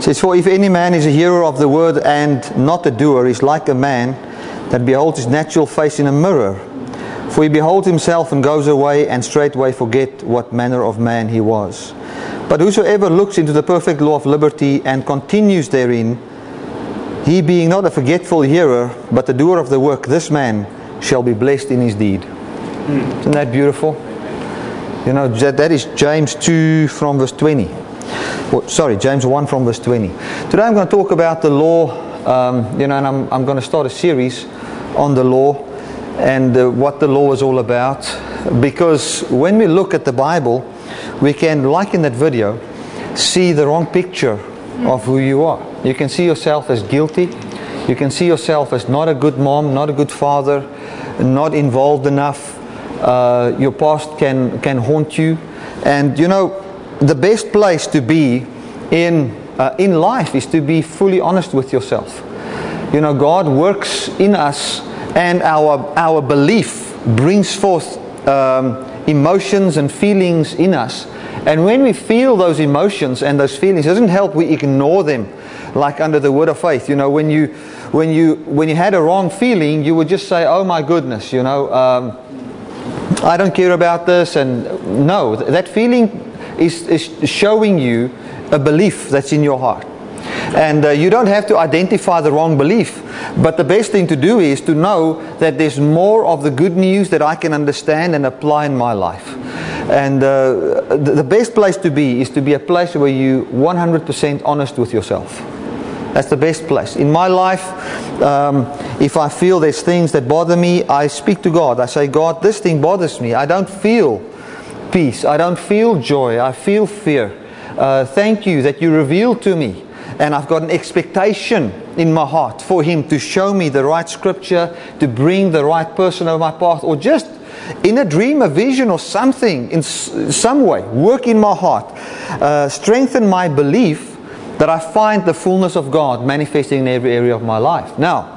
It says, For if any man is a hearer of the word and not a doer, is like a man that beholds his natural face in a mirror. For he beholds himself and goes away and straightway forget what manner of man he was. But whosoever looks into the perfect law of liberty and continues therein, he being not a forgetful hearer, but a doer of the work, this man shall be blessed in his deed. Hmm. Isn't that beautiful? You know, that, that is James 2 from verse 20. Well, sorry, James 1 from verse 20. Today I'm going to talk about the law, um, you know, and I'm, I'm going to start a series on the law and uh, what the law is all about. Because when we look at the Bible, we can, like in that video, see the wrong picture of who you are. You can see yourself as guilty. You can see yourself as not a good mom, not a good father, not involved enough. Uh, your past can, can haunt you. And you know, the best place to be in, uh, in life is to be fully honest with yourself. You know, God works in us, and our, our belief brings forth um, emotions and feelings in us. And when we feel those emotions and those feelings, it doesn't help we ignore them like under the word of faith. You know, when you, when you, when you had a wrong feeling, you would just say, oh my goodness, you know, um, I don't care about this. And no, that feeling is, is showing you a belief that's in your heart. And uh, you don't have to identify the wrong belief. But the best thing to do is to know that there's more of the good news that I can understand and apply in my life. And uh, the best place to be is to be a place where you 100% honest with yourself. That's the best place. In my life, um, if I feel there's things that bother me, I speak to God. I say, God, this thing bothers me. I don't feel peace. I don't feel joy. I feel fear. Uh, thank you that you revealed to me and I've got an expectation in my heart for Him to show me the right scripture, to bring the right person over my path, or just in a dream, a vision, or something, in some way, work in my heart, uh, strengthen my belief that I find the fullness of God manifesting in every area of my life. Now,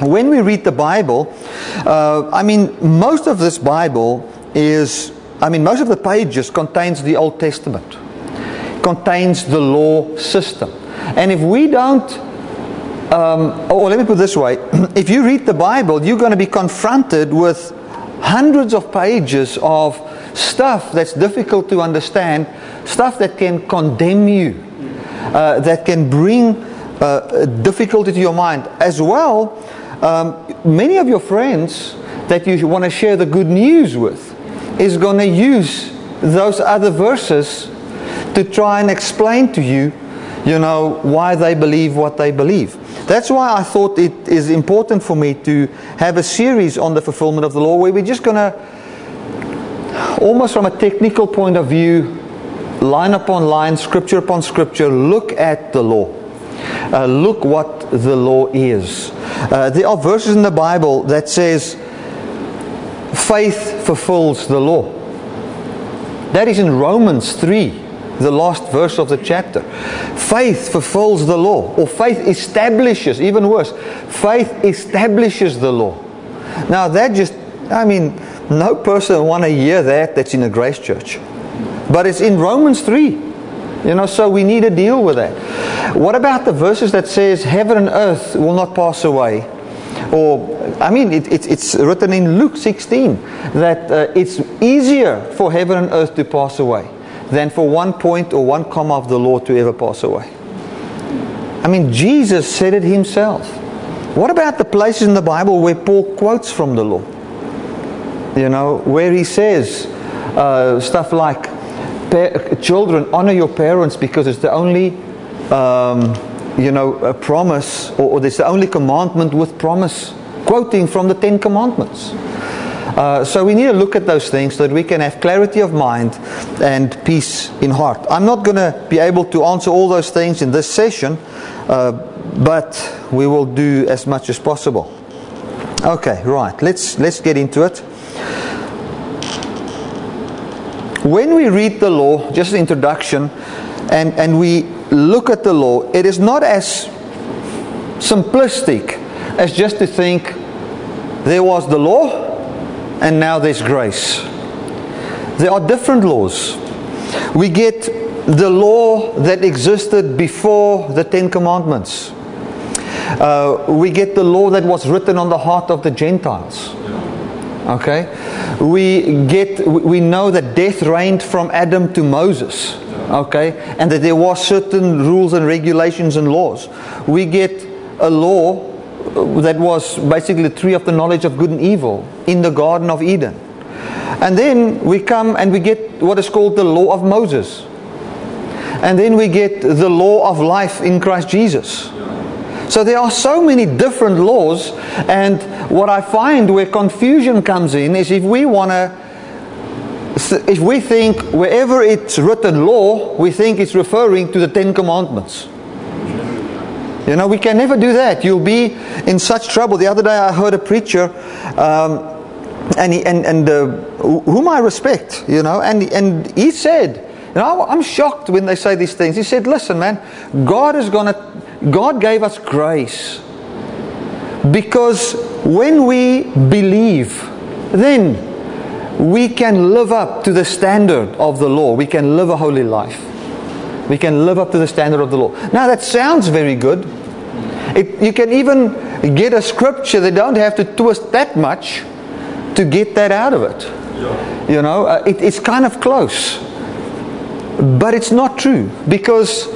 when we read the Bible, uh, I mean, most of this Bible is, I mean, most of the pages contains the Old Testament, contains the law system. And if we don't, um, or let me put this way if you read the Bible, you're going to be confronted with hundreds of pages of stuff that's difficult to understand, stuff that can condemn you, uh, that can bring uh, difficulty to your mind. As well, um, many of your friends that you want to share the good news with is going to use those other verses to try and explain to you you know, why they believe what they believe. That's why I thought it is important for me to have a series on the fulfillment of the law where we're just going to, almost from a technical point of view, line upon line, scripture upon scripture, look at the law. Uh, look what the law is. Uh, there are verses in the Bible that says faith fulfills the law. That is in Romans 3 the last verse of the chapter. Faith fulfills the law, or faith establishes, even worse, faith establishes the law. Now, that just, I mean, no person want to hear that that's in a grace church. But it's in Romans 3. You know, so we need to deal with that. What about the verses that says heaven and earth will not pass away? Or, I mean, it, it, it's written in Luke 16 that uh, it's easier for heaven and earth to pass away than for one point or one comma of the law to ever pass away. I mean, Jesus said it himself. What about the places in the Bible where Paul quotes from the law? You know, where he says uh, stuff like, children, honor your parents because it's the only, um, you know, a promise, or, or it's the only commandment with promise, quoting from the Ten Commandments. Uh, so we need to look at those things so that we can have clarity of mind and peace in heart. I'm not going to be able to answer all those things in this session, uh, but we will do as much as possible. Okay, right. Let's let's get into it. When we read the law, just an introduction, and, and we look at the law, it is not as simplistic as just to think there was the law and now there's grace. There are different laws. We get the law that existed before the Ten Commandments. Uh, we get the law that was written on the heart of the Gentiles. Okay? We get we know that death reigned from Adam to Moses. Okay? And that there was certain rules and regulations and laws. We get a law uh, that was basically the tree of the knowledge of good and evil in the Garden of Eden. And then we come and we get what is called the law of Moses. And then we get the law of life in Christ Jesus. So there are so many different laws, and what I find where confusion comes in is if we want to, if we think wherever it's written law, we think it's referring to the Ten Commandments. You know, we can never do that. You'll be in such trouble. The other day I heard a preacher, um, and, he, and, and uh, whom I respect, you know, and, and he said, you know, I'm shocked when they say these things. He said, listen, man, God is going to, God gave us grace. Because when we believe, then we can live up to the standard of the law. We can live a holy life. We can live up to the standard of the law. Now that sounds very good. It, you can even get a scripture they don't have to twist that much to get that out of it. Yeah. You know, uh, it, it's kind of close. But it's not true because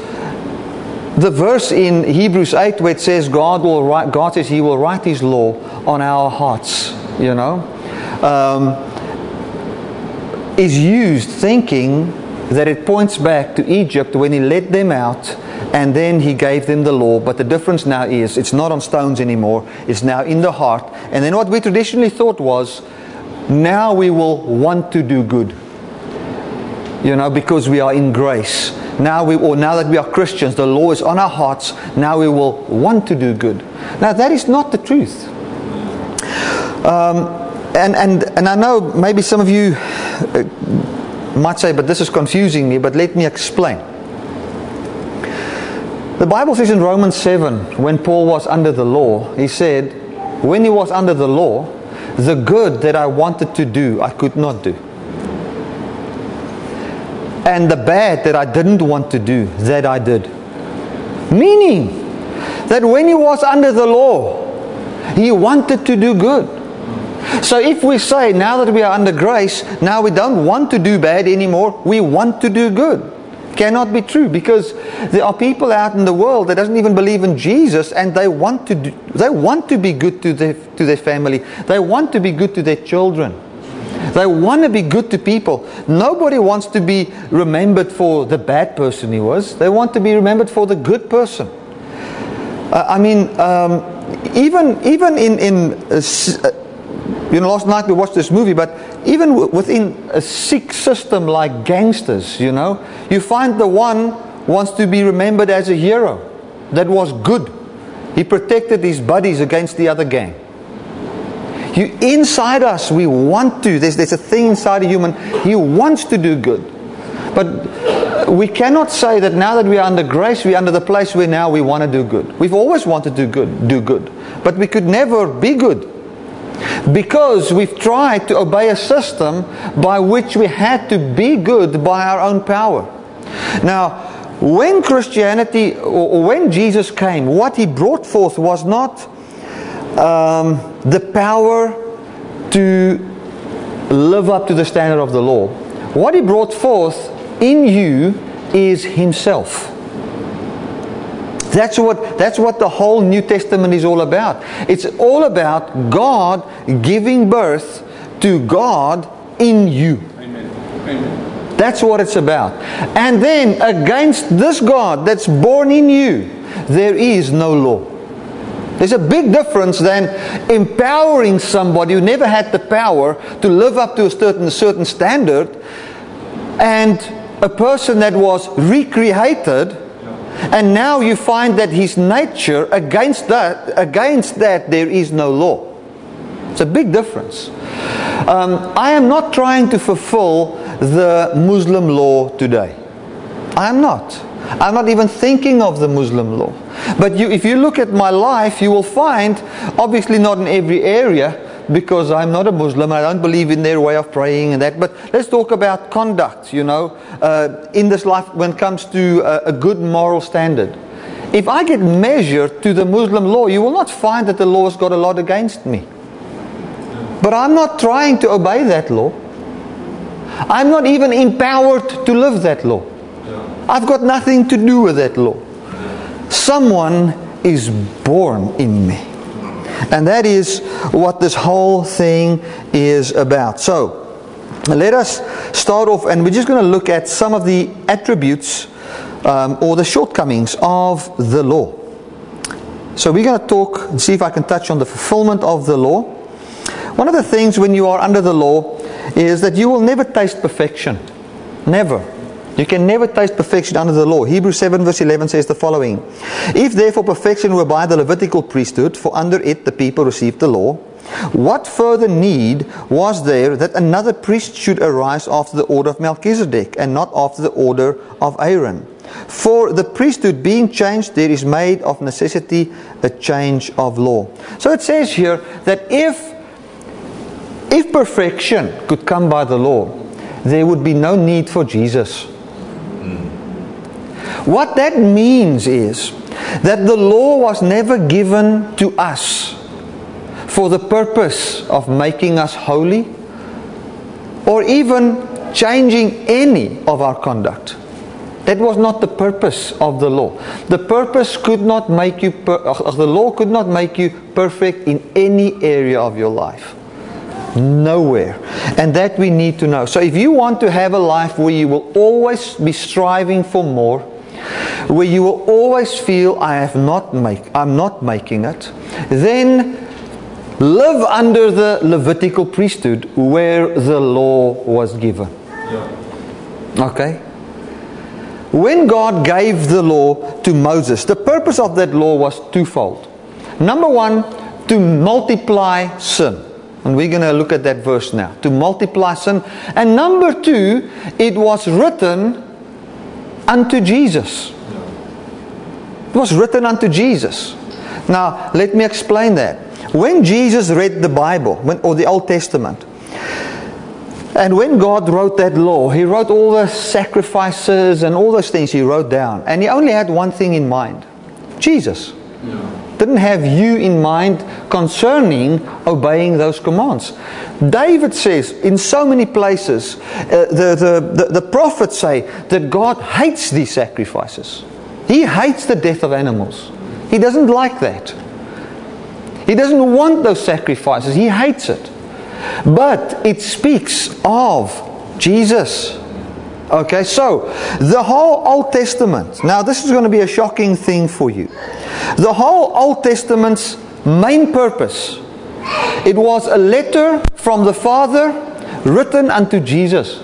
the verse in Hebrews 8 where it says God will write, God says He will write His law on our hearts, you know, um, is used thinking that it points back to Egypt when he led them out and then he gave them the law. But the difference now is it's not on stones anymore, it's now in the heart. And then what we traditionally thought was now we will want to do good. You know, because we are in grace. Now we or now that we are Christians, the law is on our hearts, now we will want to do good. Now that is not the truth. Um, and, and, and I know maybe some of you uh, might say, but this is confusing me, but let me explain. The Bible says in Romans 7, when Paul was under the law, he said, when he was under the law, the good that I wanted to do, I could not do. And the bad that I didn't want to do, that I did. Meaning that when he was under the law, he wanted to do good. So if we say now that we are under grace, now we don't want to do bad anymore, we want to do good. Cannot be true because there are people out in the world that doesn't even believe in Jesus and they want to do, they want to be good to their, to their family. They want to be good to their children. They want to be good to people. Nobody wants to be remembered for the bad person he was. They want to be remembered for the good person. Uh, I mean, um, even even in in uh, you know, last night we watched this movie, but even within a sick system like gangsters, you know, you find the one wants to be remembered as a hero that was good. He protected his buddies against the other gang. You, inside us, we want to. There's, there's a thing inside a human. He wants to do good. But we cannot say that now that we are under grace, we're under the place where now we want to do good. We've always wanted to do good, do good. But we could never be good because we've tried to obey a system by which we had to be good by our own power. Now, when Christianity or when Jesus came, what he brought forth was not um, the power to live up to the standard of the law. What he brought forth in you is himself. That's what, that's what the whole New Testament is all about. It's all about God giving birth to God in you. Amen. Amen. That's what it's about. And then against this God that's born in you, there is no law. There's a big difference than empowering somebody who never had the power to live up to a certain, a certain standard and a person that was recreated and now you find that his nature, against that, against that there is no law. It's a big difference. Um, I am not trying to fulfill the Muslim law today. I am not. I'm not even thinking of the Muslim law. But you, if you look at my life, you will find, obviously not in every area, because I'm not a Muslim. I don't believe in their way of praying and that. But let's talk about conduct, you know, uh, in this life when it comes to a, a good moral standard. If I get measured to the Muslim law, you will not find that the law has got a lot against me. But I'm not trying to obey that law. I'm not even empowered to live that law. I've got nothing to do with that law. Someone is born in me. And that is what this whole thing is about. So, let us start off, and we're just going to look at some of the attributes um, or the shortcomings of the law. So, we're going to talk and see if I can touch on the fulfillment of the law. One of the things when you are under the law is that you will never taste perfection. Never. You can never taste perfection under the law. Hebrews 7 verse 11 says the following. If therefore perfection were by the Levitical priesthood, for under it the people received the law, what further need was there that another priest should arise after the order of Melchizedek and not after the order of Aaron? For the priesthood being changed, there is made of necessity a change of law. So it says here that if if perfection could come by the law, there would be no need for Jesus. What that means is that the law was never given to us for the purpose of making us holy or even changing any of our conduct. That was not the purpose of the law. The purpose could not make you, per- uh, the law could not make you perfect in any area of your life. Nowhere. And that we need to know. So if you want to have a life where you will always be striving for more, where you will always feel I have not make I'm not making it, then live under the Levitical priesthood where the law was given. Okay? When God gave the law to Moses, the purpose of that law was twofold. Number one, to multiply sin. And we're going to look at that verse now. To multiply sin. And number two, it was written unto Jesus. It was written unto Jesus. Now, let me explain that. When Jesus read the Bible, when, or the Old Testament, and when God wrote that law, He wrote all the sacrifices and all those things He wrote down. And He only had one thing in mind Jesus. Yeah. Didn't have you in mind concerning obeying those commands. David says in so many places, uh, the, the, the, the prophets say that God hates these sacrifices. He hates the death of animals. He doesn't like that. He doesn't want those sacrifices. He hates it. But it speaks of Jesus. Okay, so the whole Old Testament, now this is going to be a shocking thing for you. The whole Old Testament's main purpose, it was a letter from the Father written unto Jesus.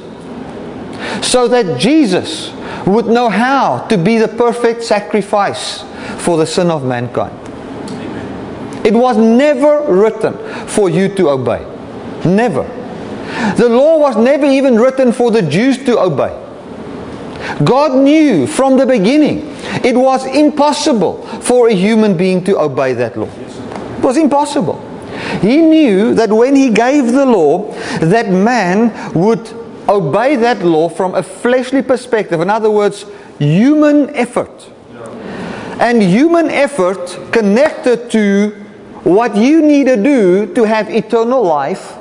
So that Jesus would know how to be the perfect sacrifice for the sin of mankind. It was never written for you to obey. Never. The law was never even written for the Jews to obey. God knew from the beginning it was impossible for a human being to obey that law. It was impossible. He knew that when he gave the law, that man would obey that law from a fleshly perspective. In other words, human effort. And human effort connected to what you need to do to have eternal life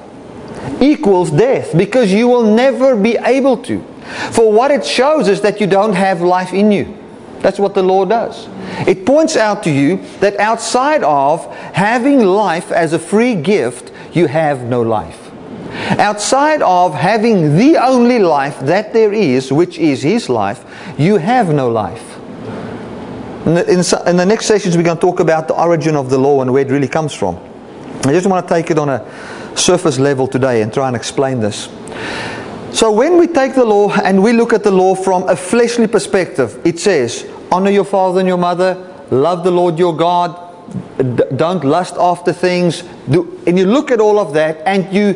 equals death because you will never be able to. For what it shows is that you don't have life in you. That's what the law does. It points out to you that outside of having life as a free gift, you have no life. Outside of having the only life that there is, which is His life, you have no life. In the, in, in the next sessions, we're going to talk about the origin of the law and where it really comes from. I just want to take it on a surface level today and try and explain this. So when we take the law and we look at the law from a fleshly perspective, it says, honor your father and your mother, love the Lord your God, don't lust after things. Do, and you look at all of that and you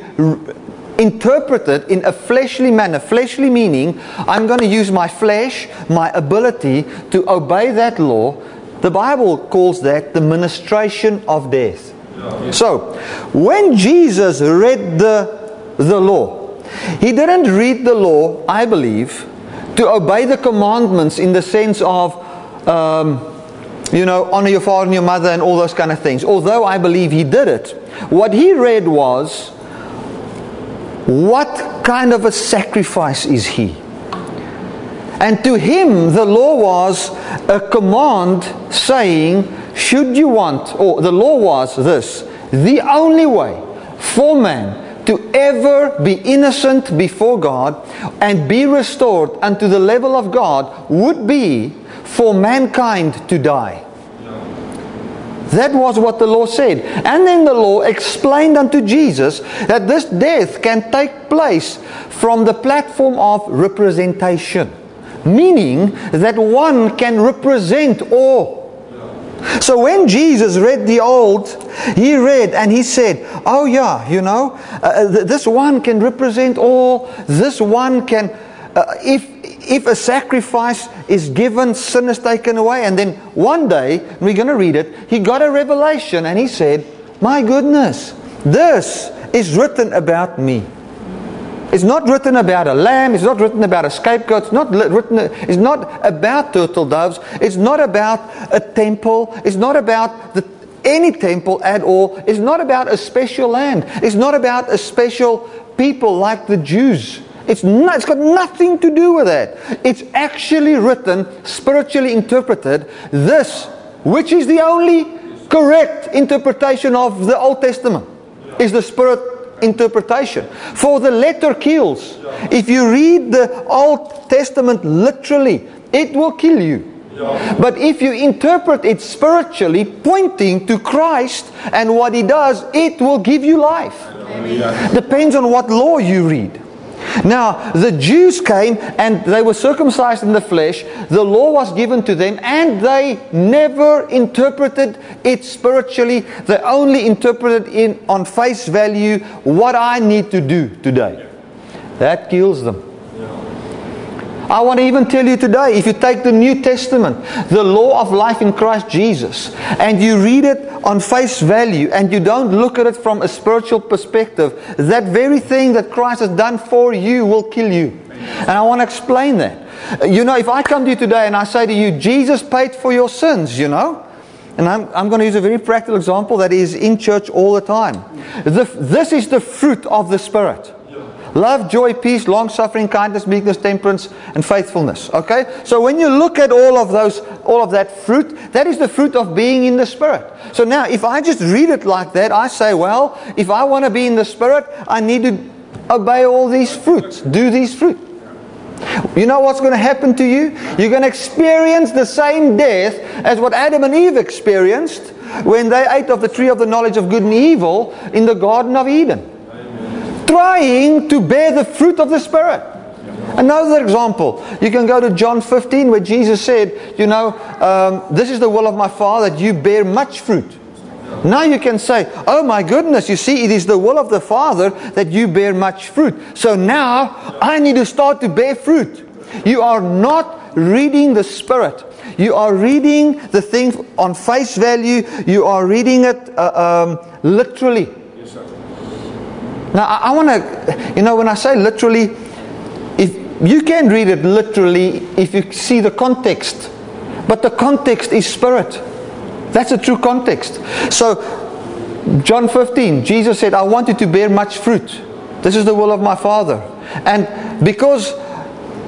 interpret it in a fleshly manner. Fleshly meaning, I'm going to use my flesh, my ability to obey that law. The Bible calls that the ministration of death. So, when Jesus read the, the law, he didn't read the law, I believe, to obey the commandments in the sense of, um, you know, honor your father and your mother and all those kind of things. Although I believe he did it, what he read was, what kind of a sacrifice is he? And to him, the law was a command saying, should you want, or the law was this, the only way for man to ever be innocent before God and be restored unto the level of God would be for mankind to die. That was what the law said. And then the law explained unto Jesus that this death can take place from the platform of representation, meaning that one can represent all. So when Jesus read the old, he read and he said, Oh, yeah, you know, uh, th- this one can represent all, this one can, uh, if, if a sacrifice is given, sin is taken away. And then one day, we're going to read it, he got a revelation and he said, My goodness, this is written about me. It's not written about a lamb. It's not written about a scapegoat. It's not written. It's not about turtle doves. It's not about a temple. It's not about the, any temple at all. It's not about a special land. It's not about a special people like the Jews. It's, not, it's got nothing to do with that. It's actually written, spiritually interpreted, this, which is the only correct interpretation of the Old Testament, is the Spirit interpretation. For the letter kills. If you read the Old Testament literally, it will kill you. But if you interpret it spiritually, pointing to Christ and what He does, it will give you life. Depends on what law you read. Now, the Jews came and they were circumcised in the flesh. The law was given to them and they never interpreted it spiritually. They only interpreted it on face value what I need to do today. That kills them. I want to even tell you today if you take the New Testament, the law of life in Christ Jesus, and you read it on face value and you don't look at it from a spiritual perspective, that very thing that Christ has done for you will kill you. And I want to explain that. You know, if I come to you today and I say to you, Jesus paid for your sins, you know, and I'm, I'm going to use a very practical example that is in church all the time. The, this is the fruit of the Spirit. Love, joy, peace, long suffering, kindness, meekness, temperance, and faithfulness. Okay? So when you look at all of those, all of that fruit, that is the fruit of being in the Spirit. So now, if I just read it like that, I say, well, if I want to be in the Spirit, I need to obey all these fruits, do these fruit. You know what's going to happen to you? You're going to experience the same death as what Adam and Eve experienced when they ate of the tree of the knowledge of good and evil in the Garden of Eden trying to bear the fruit of the Spirit. Another example, you can go to John 15 where Jesus said, You know, um, this is the will of my Father that you bear much fruit. Now you can say, Oh my goodness, you see, it is the will of the Father that you bear much fruit. So now I need to start to bear fruit. You are not reading the Spirit. You are reading the thing on face value. You are reading it uh, um, literally. Now, I, I want to, you know, when I say literally, if you can read it literally if you see the context, but the context is spirit. That's a true context. So, John 15, Jesus said, I want you to bear much fruit. This is the will of my Father. And because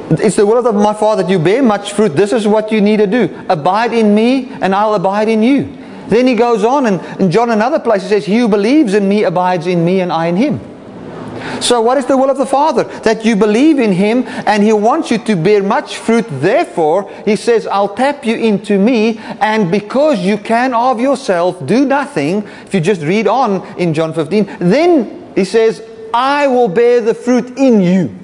it's the will of my Father that you bear much fruit, this is what you need to do. Abide in me, and I'll abide in you. Then he goes on, and in John another place he says, He who believes in me abides in me, and I in him. So, what is the will of the Father? That you believe in Him and He wants you to bear much fruit. Therefore, He says, I'll tap you into me, and because you can of yourself do nothing, if you just read on in John 15, then He says, I will bear the fruit in you.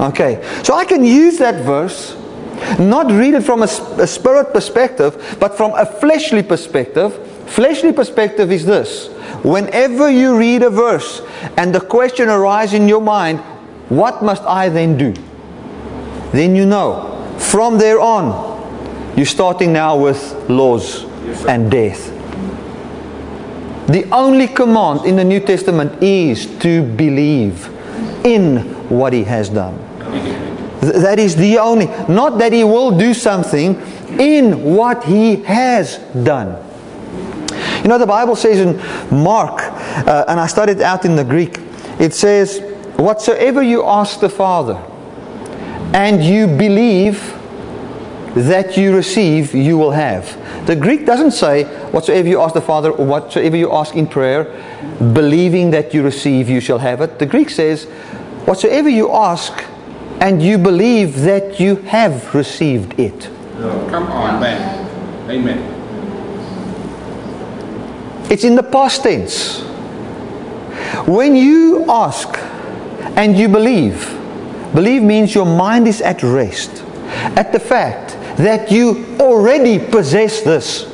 Okay, so I can use that verse, not read it from a, a spirit perspective, but from a fleshly perspective. Fleshly perspective is this Whenever you read a verse and the question arises in your mind, what must I then do? Then you know. From there on, you're starting now with laws and death. The only command in the New Testament is to believe in what he has done. Th- That is the only, not that he will do something, in what he has done. Know, the Bible says in Mark, uh, and I studied out in the Greek, it says, Whatsoever you ask the Father, and you believe that you receive, you will have. The Greek doesn't say, Whatsoever you ask the Father, or whatsoever you ask in prayer, believing that you receive, you shall have it. The Greek says, Whatsoever you ask, and you believe that you have received it. Come on, man. Amen. It's in the past tense. When you ask and you believe, believe means your mind is at rest at the fact that you already possess this.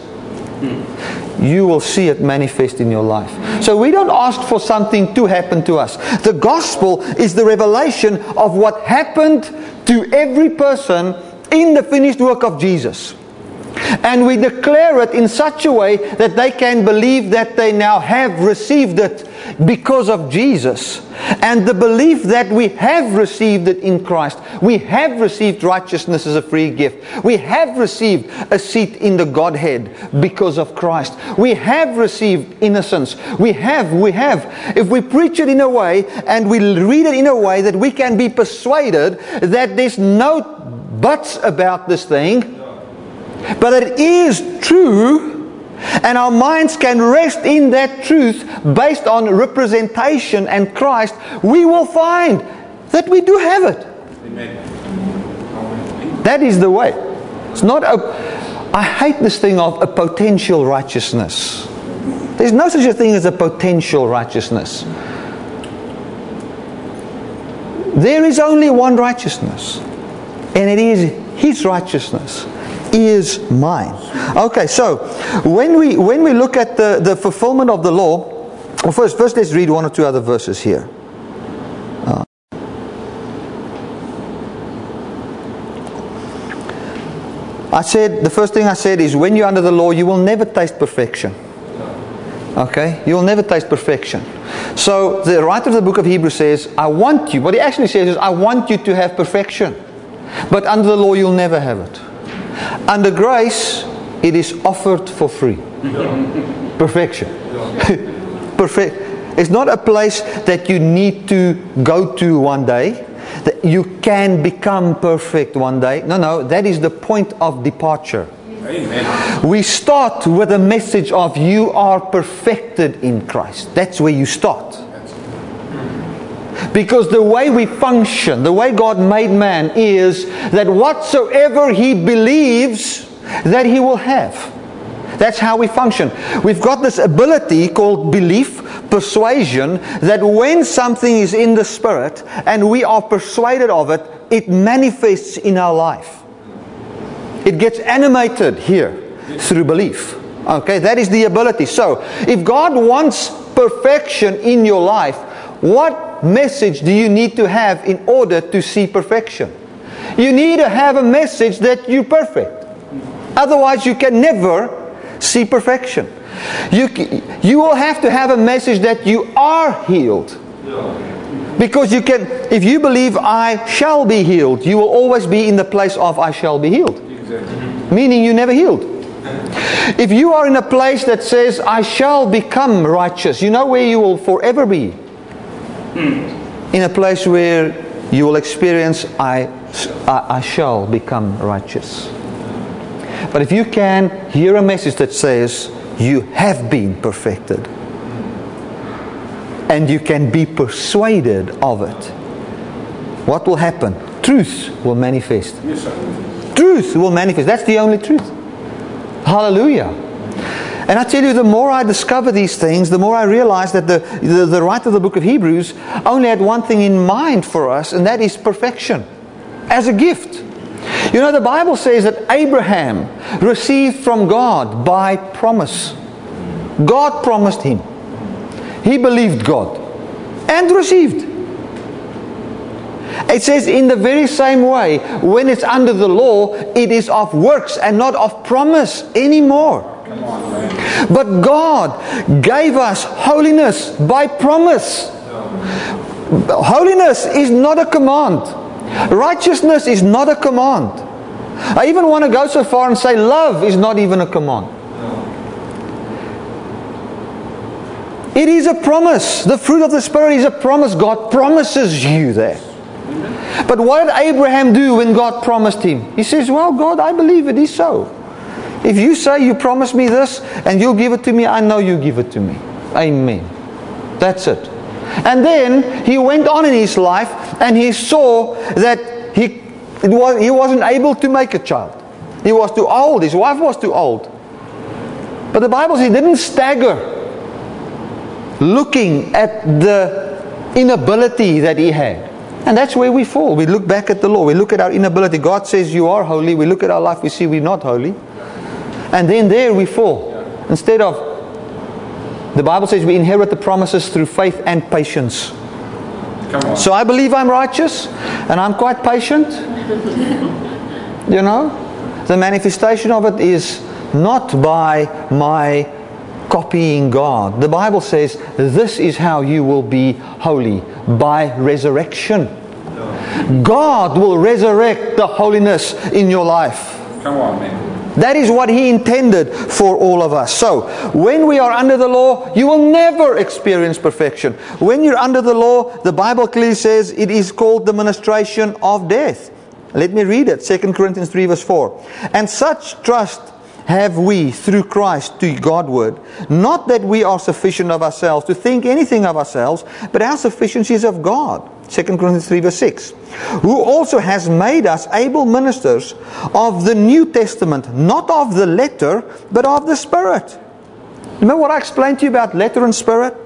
You will see it manifest in your life. So we don't ask for something to happen to us. The gospel is the revelation of what happened to every person in the finished work of Jesus. And we declare it in such a way that they can believe that they now have received it because of Jesus. And the belief that we have received it in Christ. We have received righteousness as a free gift. We have received a seat in the Godhead because of Christ. We have received innocence. We have, we have. If we preach it in a way and we read it in a way that we can be persuaded that there's no buts about this thing, but it is true, and our minds can rest in that truth based on representation and Christ, we will find that we do have it. Amen. That is the way. It's not a. I hate this thing of a potential righteousness. There's no such a thing as a potential righteousness. There is only one righteousness, and it is His righteousness is mine. Okay, so when we when we look at the, the fulfillment of the law, well first first let's read one or two other verses here. Uh, I said the first thing I said is when you're under the law, you will never taste perfection. Okay? You will never taste perfection. So the writer of the book of Hebrews says, I want you, what he actually says is, I want you to have perfection. But under the law, you'll never have it. Under grace, it is offered for free. Perfection. Perfect. It's not a place that you need to go to one day. That you can become perfect one day. No, no, that is the point of departure. Amen. We start with a message of you are perfected in Christ. That's where you start. Because the way we function, the way God made man is that whatsoever he believes that he will have. That's how we function. We've got this ability called belief, persuasion, that when something is in the spirit and we are persuaded of it, it manifests in our life. It gets animated here through belief. Okay, that is the ability. So, if God wants perfection in your life, what message do you need to have in order to see perfection? You need to have a message that you're perfect. Otherwise, you can never see perfection. You, you will have to have a message that you are healed. Because you can, if you believe I shall be healed, you will always be in the place of I shall be healed. Meaning you never healed. If you are in a place that says I shall become righteous, you know where you will forever be. Hmm. In a place where you will experience I, I, I shall become righteous. But if you can hear a message that says you have been perfected and you can be persuaded of it, what will happen? Truth will manifest. Yes, sir. Truth will manifest. That's the only truth. Hallelujah. And I tell you, the more I discover these things, the more I realize that the, the, the writer of the book of Hebrews only had one thing in mind for us, and that is perfection as a gift. You know, the Bible says that Abraham received from God by promise. God promised him. He believed God and received. It says, in the very same way, when it's under the law, it is of works and not of promise anymore. But God gave us holiness by promise. Holiness is not a command. Righteousness is not a command. I even want to go so far and say love is not even a command. It is a promise. The fruit of the Spirit is a promise. God promises you that. But what did Abraham do when God promised him? He says, Well, God, I believe it is so. If you say you promise me this and you'll give it to me, I know you give it to me. Amen. That's it. And then he went on in his life and he saw that he, was, he wasn't able to make a child. He was too old. His wife was too old. But the Bible says he didn't stagger looking at the inability that he had. And that's where we fall. We look back at the law. We look at our inability. God says you are holy. We look at our life. We see we're not holy. And then there we fall. Instead of, the Bible says we inherit the promises through faith and patience. Come on. So I believe I'm righteous and I'm quite patient. you know? The manifestation of it is not by my copying God. The Bible says this is how you will be holy by resurrection. God will resurrect the holiness in your life. Come on, man. That is what He intended for all of us. So, when we are under the law, you will never experience perfection. When you're under the law, the Bible clearly says it is called the ministration of death. Let me read it 2 Corinthians 3, verse 4. And such trust have we through Christ to Godward. Not that we are sufficient of ourselves to think anything of ourselves, but our sufficiency is of God. 2 Corinthians 3 verse 6. Who also has made us able ministers of the New Testament, not of the letter, but of the Spirit. Remember what I explained to you about letter and spirit?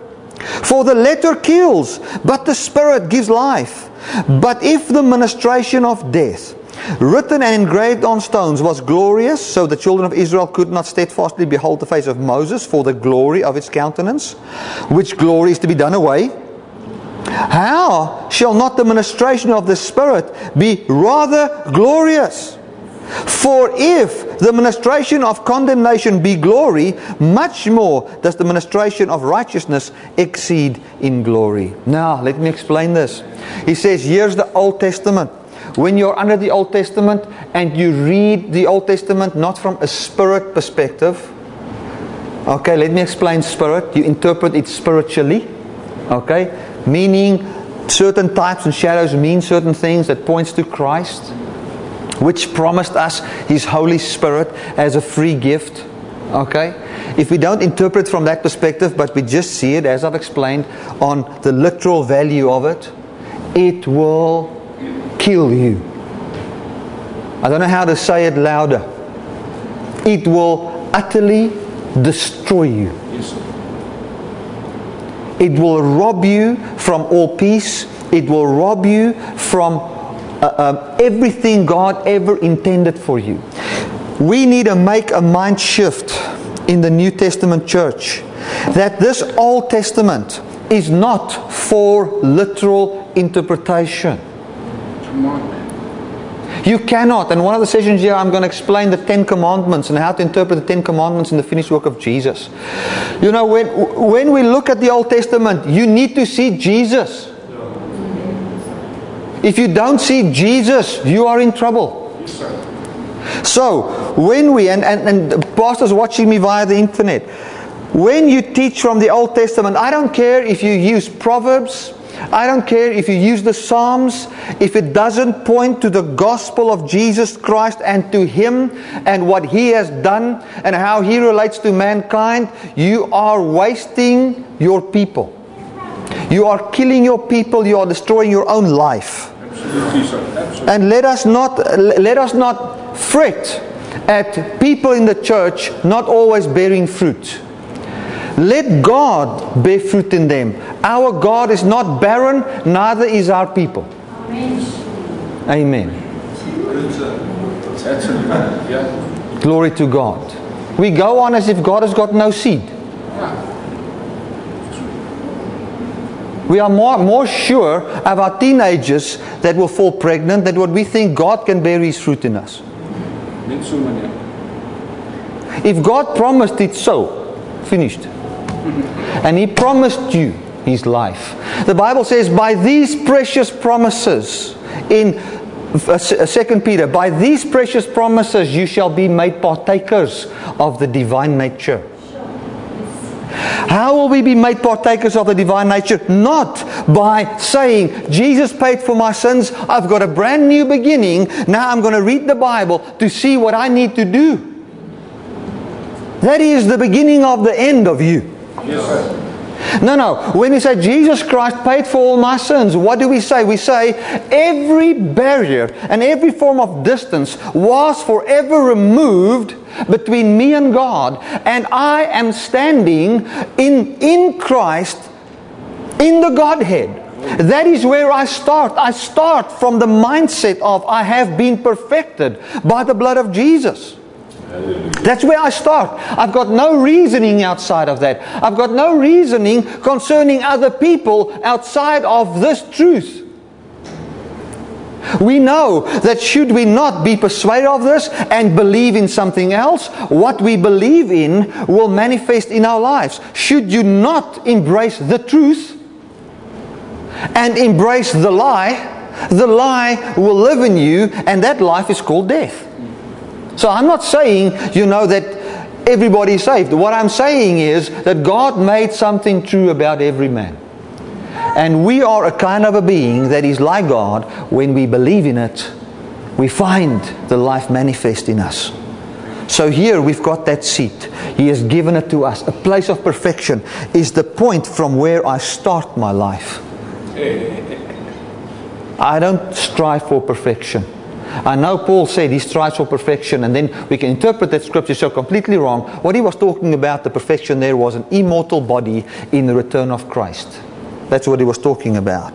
For the letter kills, but the Spirit gives life. But if the ministration of death, written and engraved on stones, was glorious, so the children of Israel could not steadfastly behold the face of Moses for the glory of its countenance, which glory is to be done away. How shall not the ministration of the Spirit be rather glorious? For if the ministration of condemnation be glory, much more does the ministration of righteousness exceed in glory. Now, let me explain this. He says, here's the Old Testament. When you're under the Old Testament and you read the Old Testament not from a spirit perspective, okay, let me explain spirit. You interpret it spiritually, okay, meaning certain types and shadows mean certain things that points to Christ, which promised us His Holy Spirit as a free gift. Okay? If we don't interpret from that perspective, but we just see it, as I've explained, on the literal value of it, it will kill you. I don't know how to say it louder. It will utterly destroy you. Yes. It will rob you from all peace. It will rob you from uh, uh, everything God ever intended for you. We need to make a mind shift in the New Testament church that this Old Testament is not for literal interpretation. Come on, man. You cannot, and one of the sessions here I'm going to explain the Ten Commandments and how to interpret the Ten Commandments in the finished work of Jesus. You know, when, when we look at the Old Testament, you need to see Jesus. If you don't see Jesus, you are in trouble. So, when we, and, and, and pastors watching me via the internet, when you teach from the Old Testament, I don't care if you use Proverbs, I don't care if you use the Psalms, if it doesn't point to the gospel of Jesus Christ and to Him and what He has done and how He relates to mankind, you are wasting your people. You are killing your people, you are destroying your own life. Absolutely. Absolutely. And let us not let us not fret at people in the church not always bearing fruit. Let God bear fruit in them. Our God is not barren, neither is our people. Amen. Yeah. Glory to God. We go on as if God has got no seed. We are more, more sure of our teenagers that will fall pregnant than what we think God can bear His fruit in us. If God promised it so, finished. And He promised you His life. The Bible says, by these precious promises in uh, Second Peter, by these precious promises you shall be made partakers of the divine nature. How will we be made partakers of the divine nature? Not by saying, Jesus paid for my sins, I've got a brand new beginning, now I'm going to read the Bible to see what I need to do. That is the beginning of the end of you. No, no. When we say Jesus Christ paid for all my sins, what do we say? We say every barrier and every form of distance was forever removed between me and God, and I am standing in, in Christ in the Godhead. That is where I start. I start from the mindset of I have been perfected by the blood of Jesus. That's where I start. I've got no reasoning outside of that. I've got no reasoning concerning other people outside of this truth. We know that should we not be persuaded of this and believe in something else, what we believe in will manifest in our lives. Should you not embrace the truth and embrace the lie, the lie will live in you, and that life is called death. So I'm not saying, you know, that everybody is saved. What I'm saying is that God made something true about every man. And we are a kind of a being that is like God. When we believe in it, we find the life manifest in us. So here we've got that seat. He has given it to us. A place of perfection is the point from where I start my life. I don't strive for perfection. I know Paul said he strives for perfection, and then we can interpret that scripture so completely wrong. What he was talking about, the perfection there, was an immortal body in the return of Christ. That's what he was talking about.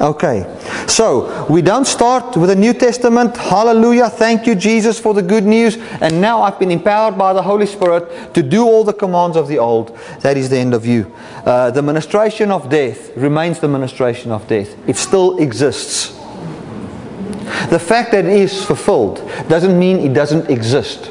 Okay, so we don't start with the New Testament. Hallelujah. Thank you, Jesus, for the good news. And now I've been empowered by the Holy Spirit to do all the commands of the old. That is the end of you. Uh, the ministration of death remains the ministration of death, it still exists. The fact that it is fulfilled doesn't mean it doesn't exist.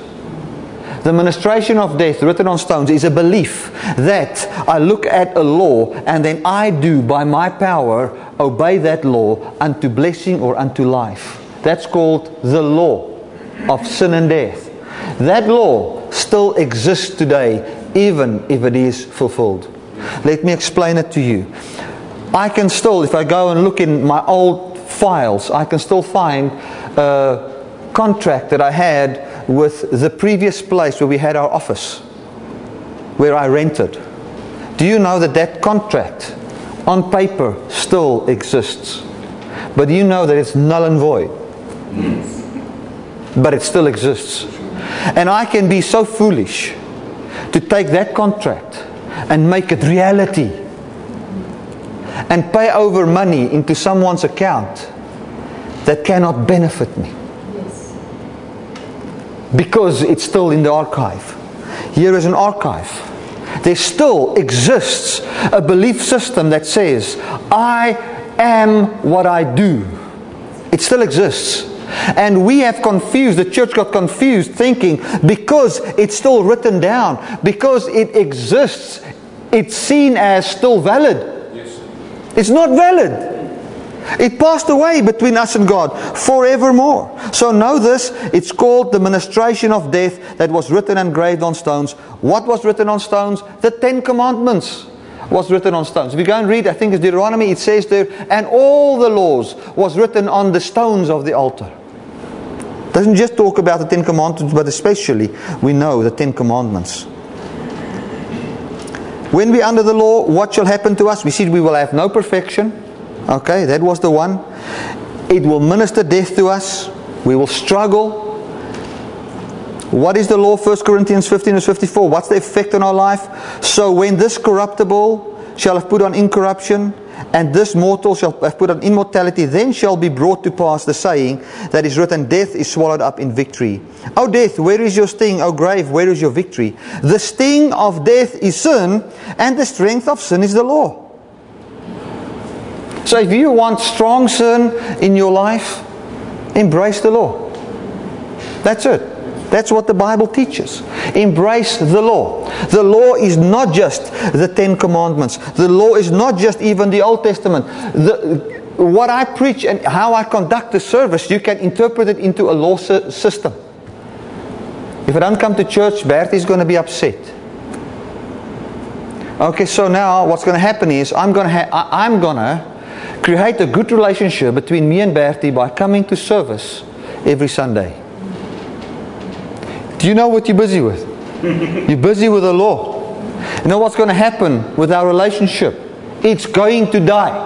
The ministration of death written on stones is a belief that I look at a law and then I do by my power obey that law unto blessing or unto life. That's called the law of sin and death. That law still exists today even if it is fulfilled. Let me explain it to you. I can still, if I go and look in my old files, I can still find a contract that I had with the previous place where we had our office, where I rented. Do you know that that contract on paper still exists? But you know that it's null and void. But it still exists. And I can be so foolish to take that contract and make it reality and pay over money into someone's account that cannot benefit me. Because it's still in the archive. Here is an archive. There still exists a belief system that says, I am what I do. It still exists. And we have confused, the church got confused thinking because it's still written down, because it exists, it's seen as still valid. It's not valid. It passed away between us and God forevermore. So know this, it's called the ministration of death that was written and engraved on stones. What was written on stones? The Ten Commandments was written on stones. If you go and read, I think it's Deuteronomy, it says there, and all the laws was written on the stones of the altar. It doesn't just talk about the Ten Commandments, but especially we know the Ten Commandments. When we're under the law, what shall happen to us? We see we will have no perfection. Okay, that was the one. It will minister death to us. We will struggle. What is the law? 1 Corinthians 15 and 54. What's the effect on our life? So when this corruptible shall have put on incorruption, and this mortal shall have put on immortality, then shall be brought to pass the saying that is written, Death is swallowed up in victory. O death, where is your sting? O grave, where is your victory? The sting of death is sin, and the strength of sin is the law. So if you want strong sin in your life, embrace the law. That's it. That's what the Bible teaches. Embrace the law. The law is not just the Ten Commandments. The law is not just even the Old Testament. The, what I preach and how I conduct the service, you can interpret it into a law system. If I don't come to church, Bertie's going to be upset. Okay, so now what's going to happen is I'm going to I'm going to create a good relationship between me and Bertie by coming to service every Sunday. Do you know what you're busy with? you're busy with the law. You know what's going to happen with our relationship? It's going to die.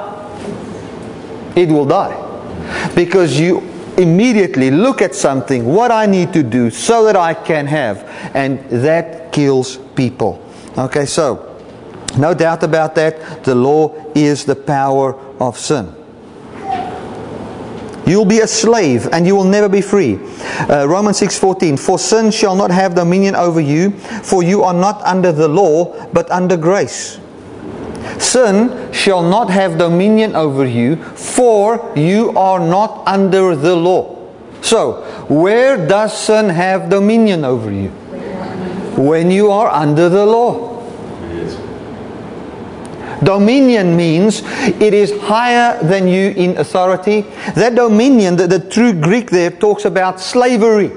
It will die. Because you immediately look at something, what I need to do so that I can have. And that kills people. Okay, so no doubt about that. The law is the power of sin. You'll be a slave and you will never be free. Uh, Romans 6:14 For sin shall not have dominion over you, for you are not under the law, but under grace. Sin shall not have dominion over you, for you are not under the law. So, where does sin have dominion over you? When you are under the law. Dominion means it is higher than you in authority. That dominion, the, the true Greek there talks about slavery.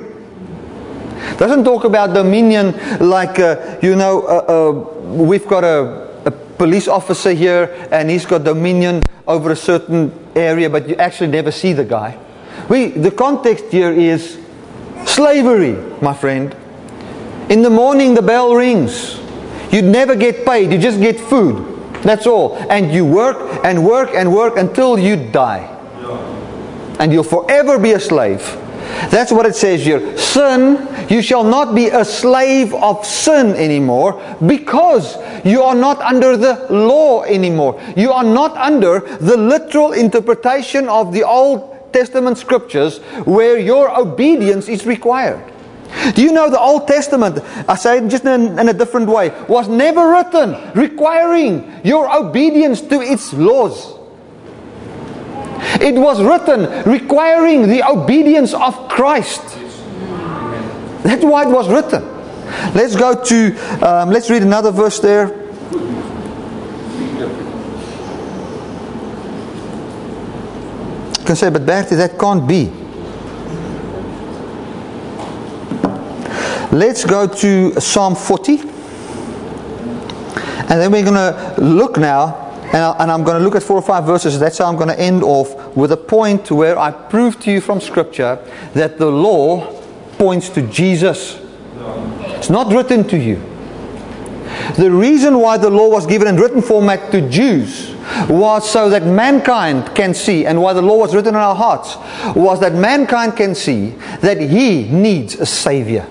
Doesn't talk about dominion like, uh, you know, uh, uh, we've got a, a police officer here and he's got dominion over a certain area, but you actually never see the guy. We, the context here is slavery, my friend. In the morning, the bell rings. You never get paid, you just get food. That's all. And you work and work and work until you die. And you'll forever be a slave. That's what it says here. Sin, you shall not be a slave of sin anymore because you are not under the law anymore. You are not under the literal interpretation of the Old Testament scriptures where your obedience is required. Do you know the Old Testament, I say it just in, in, a different way, was never written requiring your obedience to its laws. It was written requiring the obedience of Christ. That's why it was written. Let's go to, um, let's read another verse there. You can say, but Bertie, that can't be. Let's go to Psalm 40. And then we're going to look now, and, I, am going to look at four or five verses. That's how I'm going to end off with a point where I prove to you from Scripture that the law points to Jesus. It's not written to you. The reason why the law was given in written format to Jews was so that mankind can see, and why the law was written in our hearts was that mankind can see that he needs a Savior.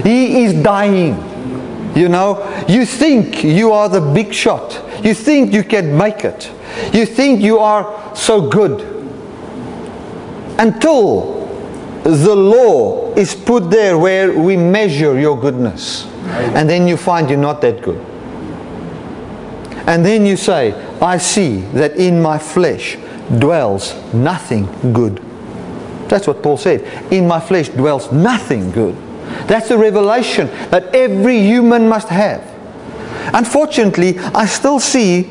He is dying. You know, you think you are the big shot. You think you can make it. You think you are so good. Until the law is put there where we measure your goodness. And then you find you're not that good. And then you say, I see that in my flesh dwells nothing good. That's what Paul said. In my flesh dwells nothing good. That's a revelation that every human must have. Unfortunately, I still see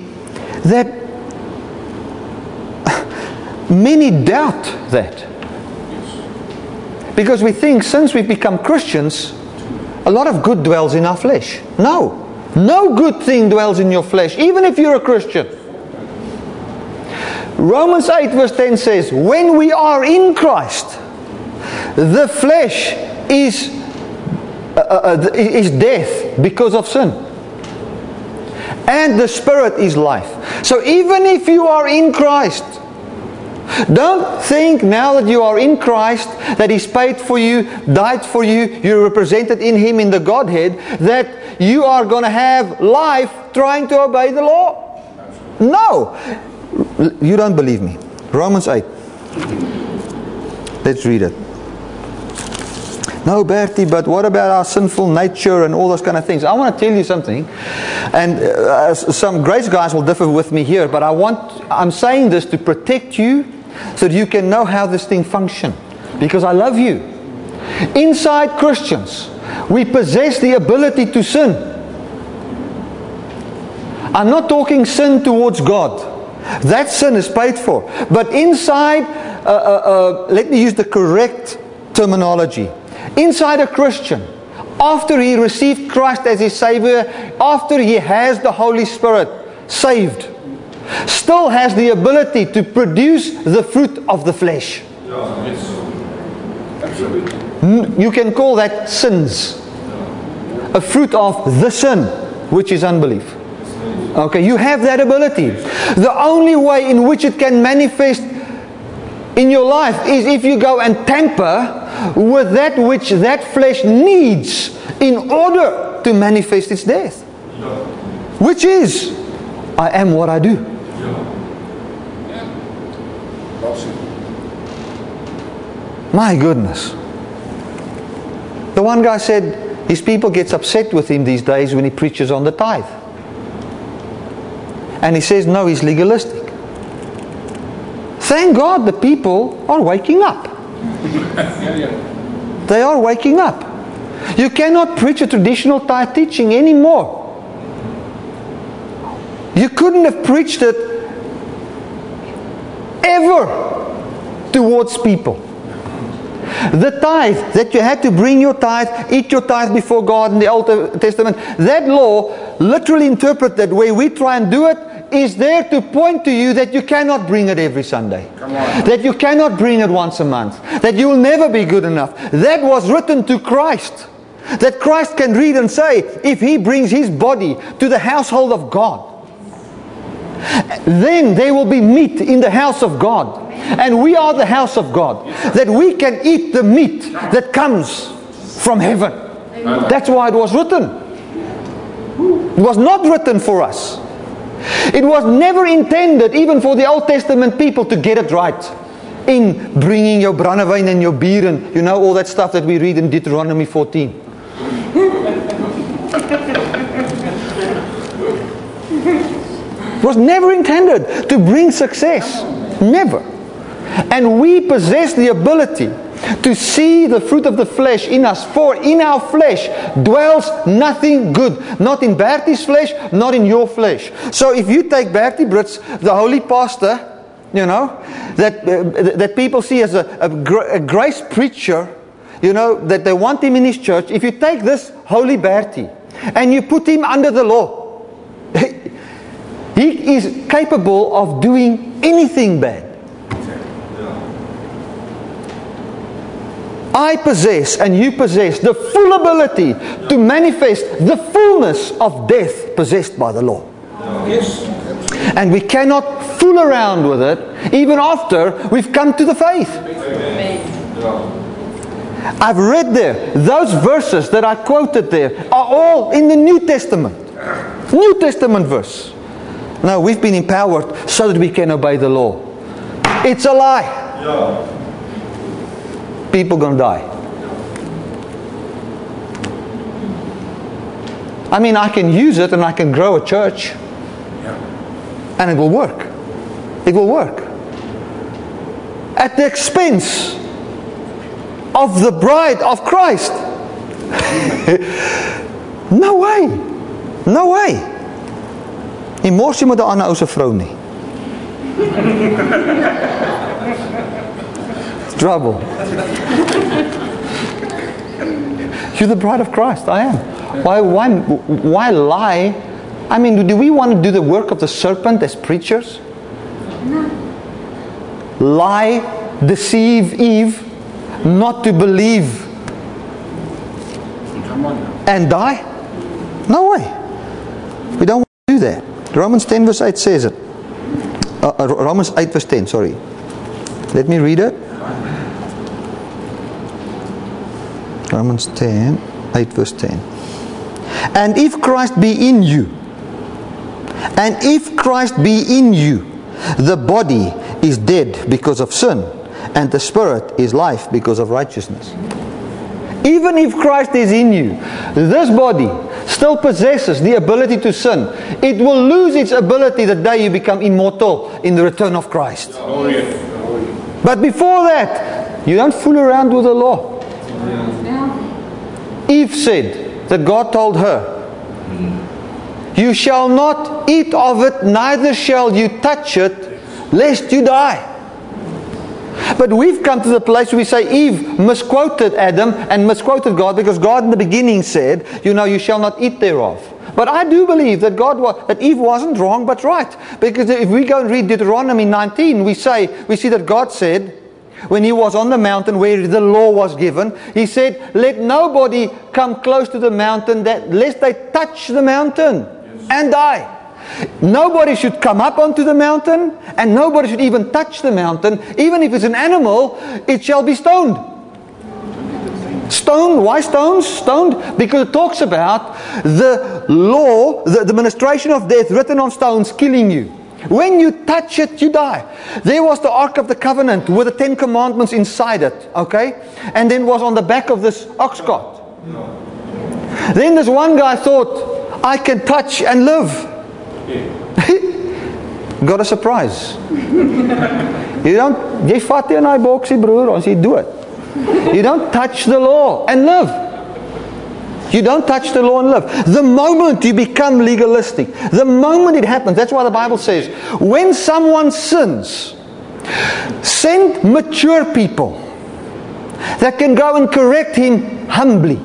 that many doubt that. Because we think since we've become Christians, a lot of good dwells in our flesh. No. No good thing dwells in your flesh, even if you're a Christian. Romans 8 verse 10 says, When we are in Christ, the flesh is uh, uh, is death because of sin. And the spirit is life. So even if you are in Christ, don't think now that you are in Christ, that He's paid for you, died for you, you're represented in Him in the Godhead, that you are going to have life trying to obey the law. No. You don't believe me. Romans 8. Let's read it. No, Bertie, but what about our sinful nature and all those kind of things? I want to tell you something, and uh, some grace guys will differ with me here, but I want, I'm saying this to protect you so that you can know how this thing functions. Because I love you. Inside Christians, we possess the ability to sin. I'm not talking sin towards God. That sin is paid for. But inside, uh, uh, uh, let me use the correct terminology. Inside a Christian, after he received Christ as his Savior, after he has the Holy Spirit saved, still has the ability to produce the fruit of the flesh. Absolutely. You can call that sins. A fruit of the sin, which is unbelief. Okay, you have that ability. The only way in which it can manifest in your life is if you go and tamper with that which that flesh needs in order to manifest its death. Which is, I am what I do. My goodness. The one guy said his people gets upset with him these days when he preaches on the tithe. And he says, no, he's legalistic. Thank God the people are waking up. They are waking up. You cannot preach a traditional tithe teaching anymore. You couldn't have preached it ever towards people. The tithe, that you had to bring your tithe, eat your tithe before God in the Old Testament, that law, literally interpreted where we try and do it, is there to point to you that you cannot bring it every Sunday. That you cannot bring it once a month. That you will never be good enough. That was written to Christ. That Christ can read and say, if he brings his body to the household of God, then there will be meat in the house of God. And we are the house of God. That we can eat the meat that comes from heaven. That's why it was written. It was not written for us. It was never intended, even for the Old Testament people, to get it right. In bringing your brandewijn and your beer and you know all that stuff that we read in Deuteronomy 14. It was never intended to bring success. Never. And we possess the ability to see the fruit of the flesh in us. For in our flesh dwells nothing good. Not in Bertie's flesh, not in your flesh. So if you take Bertie Brits, the holy pastor, you know, that, uh, that people see as a, a, gr- a grace preacher, you know, that they want him in his church. If you take this holy Bertie and you put him under the law, he is capable of doing anything bad. I possess and you possess the full ability to manifest the fullness of death possessed by the law. Yes. And we cannot fool around with it even after we've come to the faith. I've read there, those verses that I quoted there are all in the New Testament. New Testament verse. No, we've been empowered so that we can obey the law. It's a lie. People gonna die. I mean, I can use it and I can grow a church and it will work. It will work. At the expense of the bride of Christ. no way. No way. Mors jy met 'n ou se vrou nie. Trouble. You're the bride of Christ. I am. Why, why, why lie? I mean, do we want to do the work of the serpent as preachers? Lie, deceive Eve, not to believe and die? No way. We don't want to do that. Romans 10 verse 8 says it. Uh, uh, Romans 8 verse 10, sorry. Let me read it. Romans 10, 8 verse 10. And if Christ be in you, and if Christ be in you, the body is dead because of sin, and the spirit is life because of righteousness. Even if Christ is in you, this body still possesses the ability to sin. It will lose its ability the day you become immortal in the return of Christ. Glory. But before that, you don't fool around with the law. Eve said that God told her, You shall not eat of it, neither shall you touch it, lest you die. But we've come to the place where we say Eve misquoted Adam and misquoted God because God in the beginning said, You know, you shall not eat thereof. But I do believe that God was, that Eve wasn't wrong but right. Because if we go and read Deuteronomy 19, we say we see that God said when he was on the mountain where the law was given, he said, Let nobody come close to the mountain that lest they touch the mountain and die. Nobody should come up onto the mountain, and nobody should even touch the mountain. Even if it's an animal, it shall be stoned. Stoned. Why stones? Stoned because it talks about the law, the, the ministration of death written on stones killing you. When you touch it, you die. There was the Ark of the Covenant with the Ten Commandments inside it, okay? And then was on the back of this ox cart. Then this one guy thought, I can touch and live. Got a surprise. you don't, jy vat nie in daai boksie broer, ons jy dood. You don't touch the law and live. You don't touch the law and live. The moment you become legalistic, the moment it happens, that's why the Bible says, when someone sins, send mature people that can go and correct him humbly.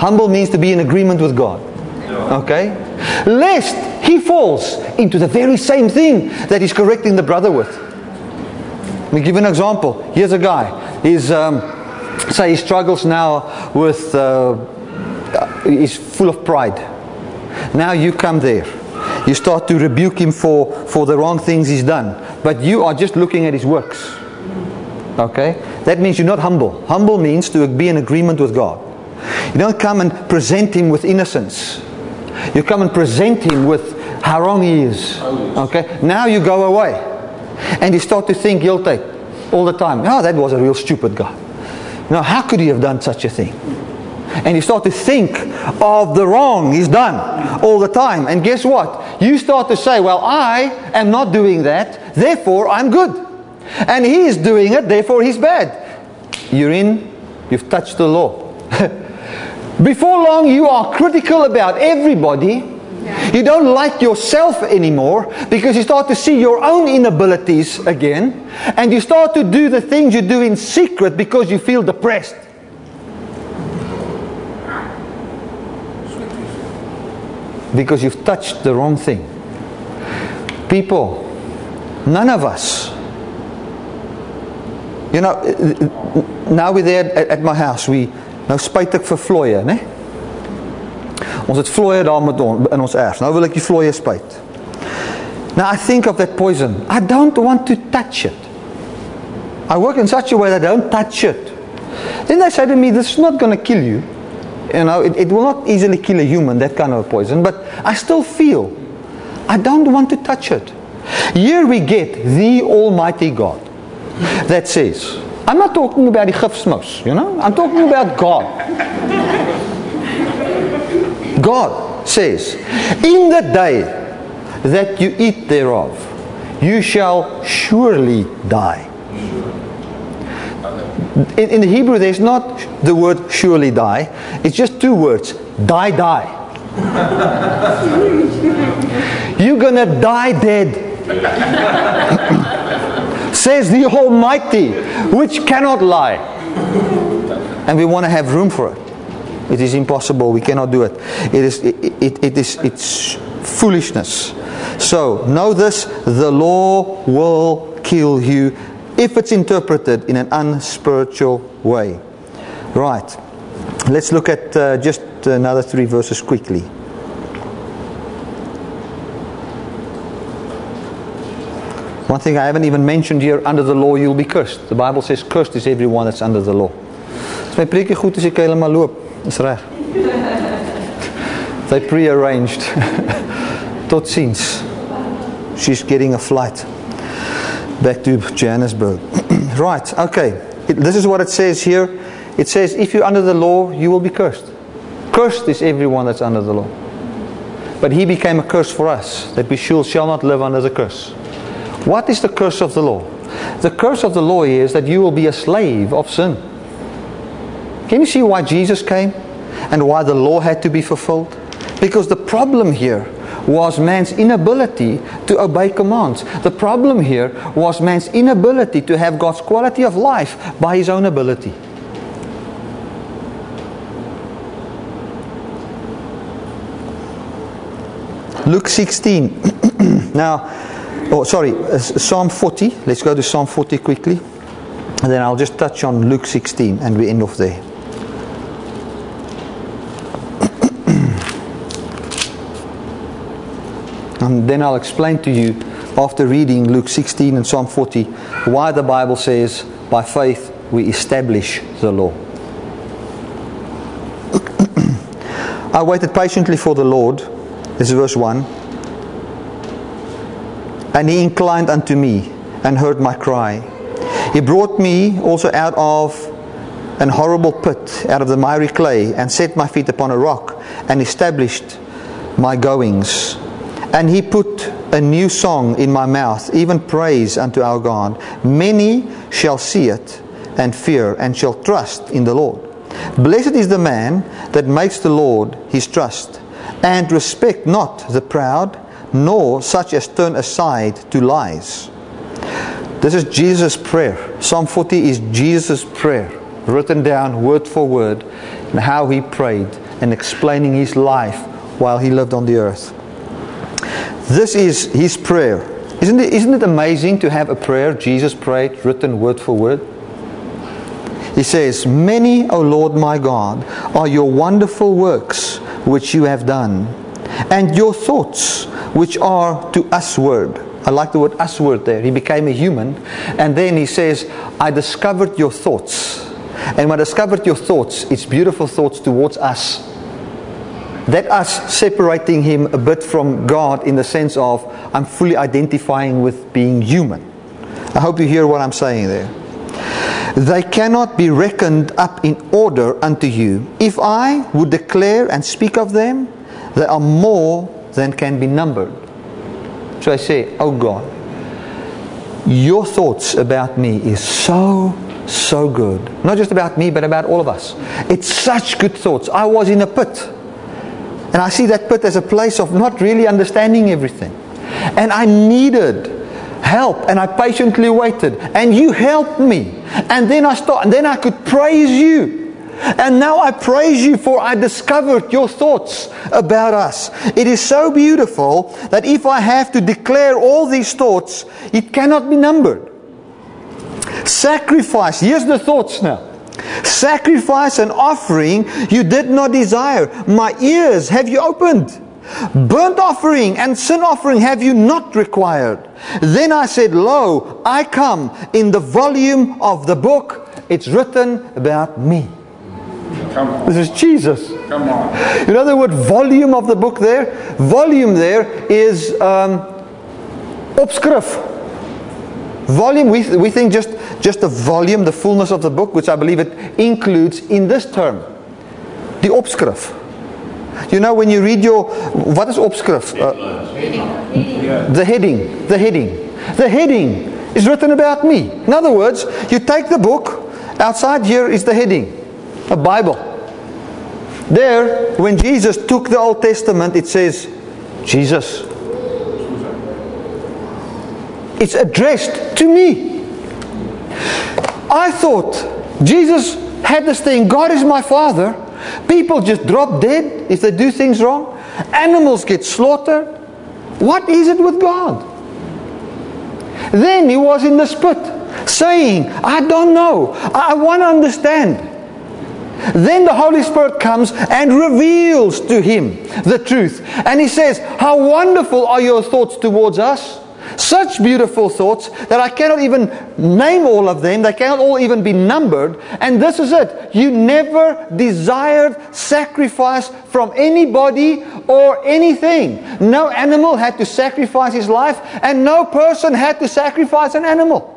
Humble means to be in agreement with God. Okay? Lest he falls into the very same thing that he's correcting the brother with. Let me give an example. Here's a guy. He's, um, say, he struggles now with, uh, he's full of pride. Now you come there. You start to rebuke him for, for the wrong things he's done. But you are just looking at his works. Okay? That means you're not humble. Humble means to be in agreement with God. You don't come and present him with innocence. You come and present him with how wrong he is. Okay? Now you go away. And you start to think guilty all the time. Oh, that was a real stupid guy. Now, how could he have done such a thing? And you start to think of the wrong he's done all the time. And guess what? You start to say, Well, I am not doing that, therefore I'm good. And he is doing it, therefore he's bad. You're in, you've touched the law. Before long, you are critical about everybody. You don't like yourself anymore because you start to see your own inabilities again. And you start to do the things you do in secret because you feel depressed. Because you've touched the wrong thing. People, none of us. You know, now we're there at, my house. We Nou spyt ek vir vloeie, né? Ons het vloeie daar met ons in ons erf. Nou wil ek die vloeie spyt. Now I think of that poison. I don't want to touch it. I work in such a way that I don't touch it. Then they say to me, this is not going to kill you. You know, it, it will not easily kill a human, that kind of poison. But I still feel, I don't want to touch it. Here we get the Almighty God that says, I'm not talking about the gifsmous, you know? I'm talking about God. God says, In the day that you eat thereof, you shall surely die. In, in the Hebrew, there's not the word surely die, it's just two words die, die. You're gonna die dead says the Almighty, which cannot lie. And we want to have room for it. It is impossible. We cannot do it. It is, it, it, it is it's foolishness. So know this: the law will kill you if it's interpreted in an unspiritual way. Right. Let's look at uh, just another three verses quickly. One thing I haven't even mentioned here, under the law you'll be cursed. The Bible says cursed is everyone that's under the law. Goed helemaal loop. Reg. They prearranged. Tot ziens. She's getting a flight back to Johannesburg. right, okay. It, this is what it says here. It says if you're under the law, you will be cursed. Cursed is everyone that's under the law. But he became a curse for us, that we shall, shall not live under the curse. What is the curse of the law? The curse of the law is that you will be a slave of sin. Can you see why Jesus came and why the law had to be fulfilled? Because the problem here was man's inability to obey commands. The problem here was man's inability to have God's quality of life by his own ability. Luke 16. now, oh, sorry, uh, Psalm 40. Let's go to Psalm 40 quickly. And then I'll just touch on Luke 16 and we end off there. And then I'll explain to you, after reading Luke 16 and Psalm 40, why the Bible says, by faith we establish the law. I waited patiently for the Lord. This is verse 1. And he inclined unto me and heard my cry. He brought me also out of an horrible pit, out of the miry clay, and set my feet upon a rock, and established my goings. And he put a new song in my mouth, even praise unto our God. Many shall see it and fear, and shall trust in the Lord. Blessed is the man that makes the Lord his trust, and respect not the proud, nor such as turn aside to lies. This is Jesus' prayer. Psalm 40 is Jesus' prayer, written down word for word, and how he prayed and explaining his life while he lived on the earth. This is his prayer. Isn't it, isn't it amazing to have a prayer Jesus prayed, written word for word? He says, Many, O Lord my God, are your wonderful works which you have done, and your thoughts which are to us word. I like the word us word there. He became a human. And then he says, I discovered your thoughts. And when I discovered your thoughts, it's beautiful thoughts towards us. That us separating him a bit from God in the sense of I'm fully identifying with being human. I hope you hear what I'm saying there. They cannot be reckoned up in order unto you. If I would declare and speak of them, they are more than can be numbered. So I say, Oh God, your thoughts about me is so, so good. Not just about me, but about all of us. It's such good thoughts. I was in a pit. And I see that pit as a place of not really understanding everything. And I needed help and I patiently waited and you helped me and then I start and then I could praise you and now I praise you for I discovered your thoughts about us. It is so beautiful that if I have to declare all these thoughts, it cannot be numbered. Sacrifice, here's the thoughts now. Sacrifice and offering you did not desire. My ears have you opened. Burnt offering and sin offering have you not required. Then I said, Lo, I come in the volume of the book. It's written about me. This is Jesus. Come on. You know the word volume of the book there? Volume there is um, opskrif. Volume, we, we think just, just the volume, the fullness of the book, which I believe it includes in this term. The opskrif. You know, when you read your, what is opskrif? Uh, the heading. The heading. The heading is written about me. In other words, you take the book, outside here is the heading, a Bible. There, when Jesus took the Old Testament, it says, Jesus. It's addressed to me. I thought Jesus had this thing, God is my Father. People just drop dead if they do things wrong. Animals get slaughtered. What is it with God? Then he was in the spit saying, I don't know. I want to understand. Then the Holy Spirit comes and reveals to him the truth. And he says, How wonderful are your thoughts towards us? Such beautiful thoughts that I cannot even name all of them. They cannot all even be numbered. And this is it. You never desired sacrifice from anybody or anything. No animal had to sacrifice his life, and no person had to sacrifice an animal.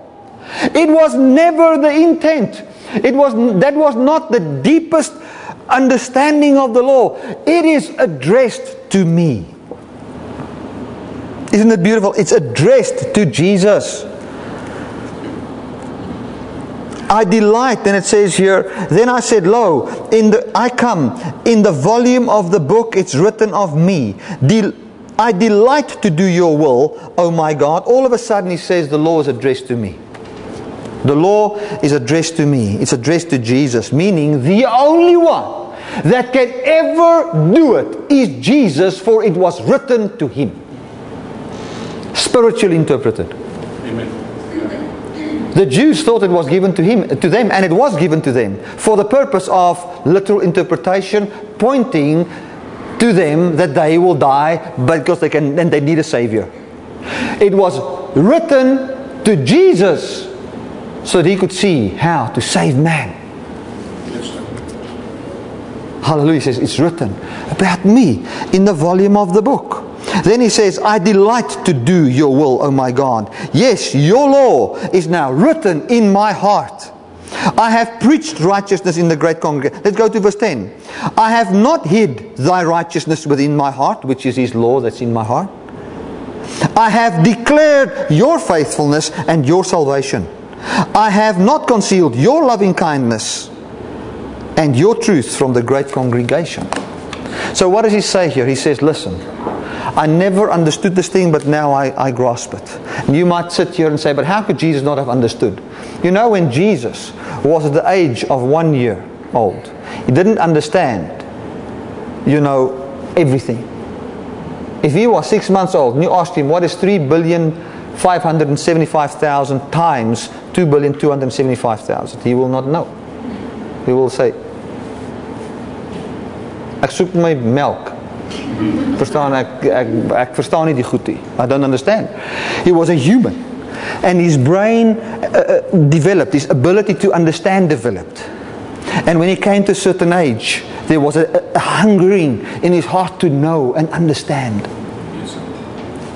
It was never the intent. It was, that was not the deepest understanding of the law. It is addressed to me. Isn't it beautiful? It's addressed to Jesus. I delight, and it says here, then I said, Lo, in the I come, in the volume of the book it's written of me. Del- I delight to do your will, O my God. All of a sudden he says the law is addressed to me. The law is addressed to me. It's addressed to Jesus, meaning the only one that can ever do it is Jesus, for it was written to him. Spiritually interpreted. Amen. The Jews thought it was given to him, to them, and it was given to them for the purpose of literal interpretation, pointing to them that they will die because they can, and they need a savior. It was written to Jesus so that he could see how to save man. Hallelujah. Says, It's written about me in the volume of the book. Then he says, I delight to do your will, O my God. Yes, your law is now written in my heart. I have preached righteousness in the great congregation. Let's go to verse 10. I have not hid thy righteousness within my heart, which is his law that's in my heart. I have declared your faithfulness and your salvation. I have not concealed your loving kindness and your truth from the great congregation. So, what does he say here? He says, Listen, I never understood this thing, but now I, I grasp it. And you might sit here and say, But how could Jesus not have understood? You know, when Jesus was at the age of one year old, he didn't understand, you know, everything. If he was six months old and you asked him, What is 3 billion 575,000 times 2 billion 275,000? He will not know. He will say, Ek soek my melk. Verstaan ek ek ek verstaan nie die goed nie. I don't understand. He was a human and his brain uh, uh, developed, his ability to understand developed. And when he came to a certain age, there was a, a hungering in his heart to know and understand.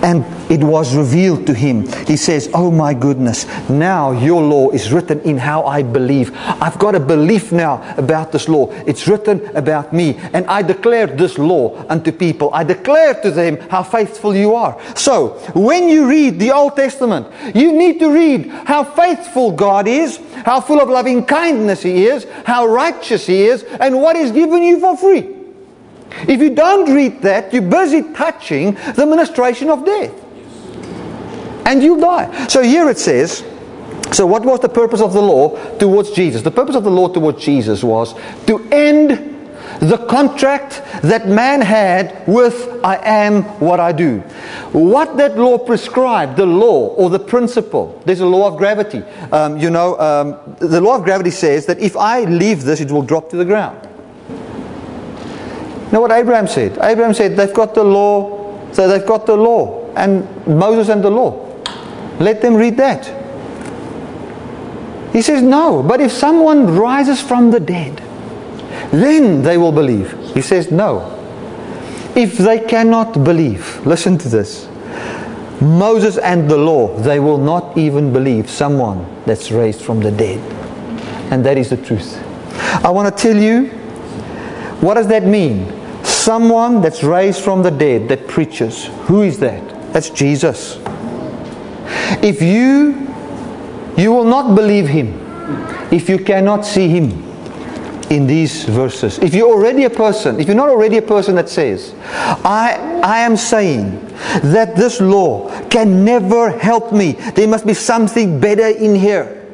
And it was revealed to him. He says, Oh my goodness, now your law is written in how I believe. I've got a belief now about this law. It's written about me. And I declare this law unto people. I declare to them how faithful you are. So, when you read the Old Testament, you need to read how faithful God is, how full of loving kindness He is, how righteous He is, and what is given you for free. If you don't read that, you're busy touching the ministration of death. And you'll die. So here it says, so what was the purpose of the law towards Jesus? The purpose of the law towards Jesus was to end the contract that man had with I am what I do. What that law prescribed, the law or the principle, there's a law of gravity. Um, you know, um, the law of gravity says that if I leave this, it will drop to the ground. Know what Abraham said? Abraham said they've got the law, so they've got the law, and Moses and the law. Let them read that. He says, No, but if someone rises from the dead, then they will believe. He says, No. If they cannot believe, listen to this Moses and the law, they will not even believe someone that's raised from the dead. And that is the truth. I want to tell you what does that mean? Someone that's raised from the dead that preaches. Who is that? That's Jesus. If you you will not believe him if you cannot see him in these verses. If you're already a person, if you're not already a person that says, I I am saying that this law can never help me. There must be something better in here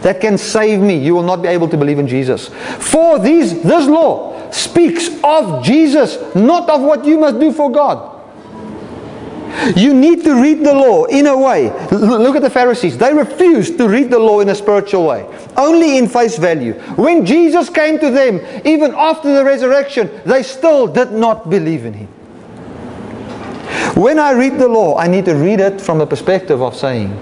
that can save me. You will not be able to believe in Jesus. For these this law speaks of Jesus, not of what you must do for God. You need to read the law in a way. Look at the Pharisees. They refused to read the law in a spiritual way, only in face value. When Jesus came to them, even after the resurrection, they still did not believe in him. When I read the law, I need to read it from the perspective of saying,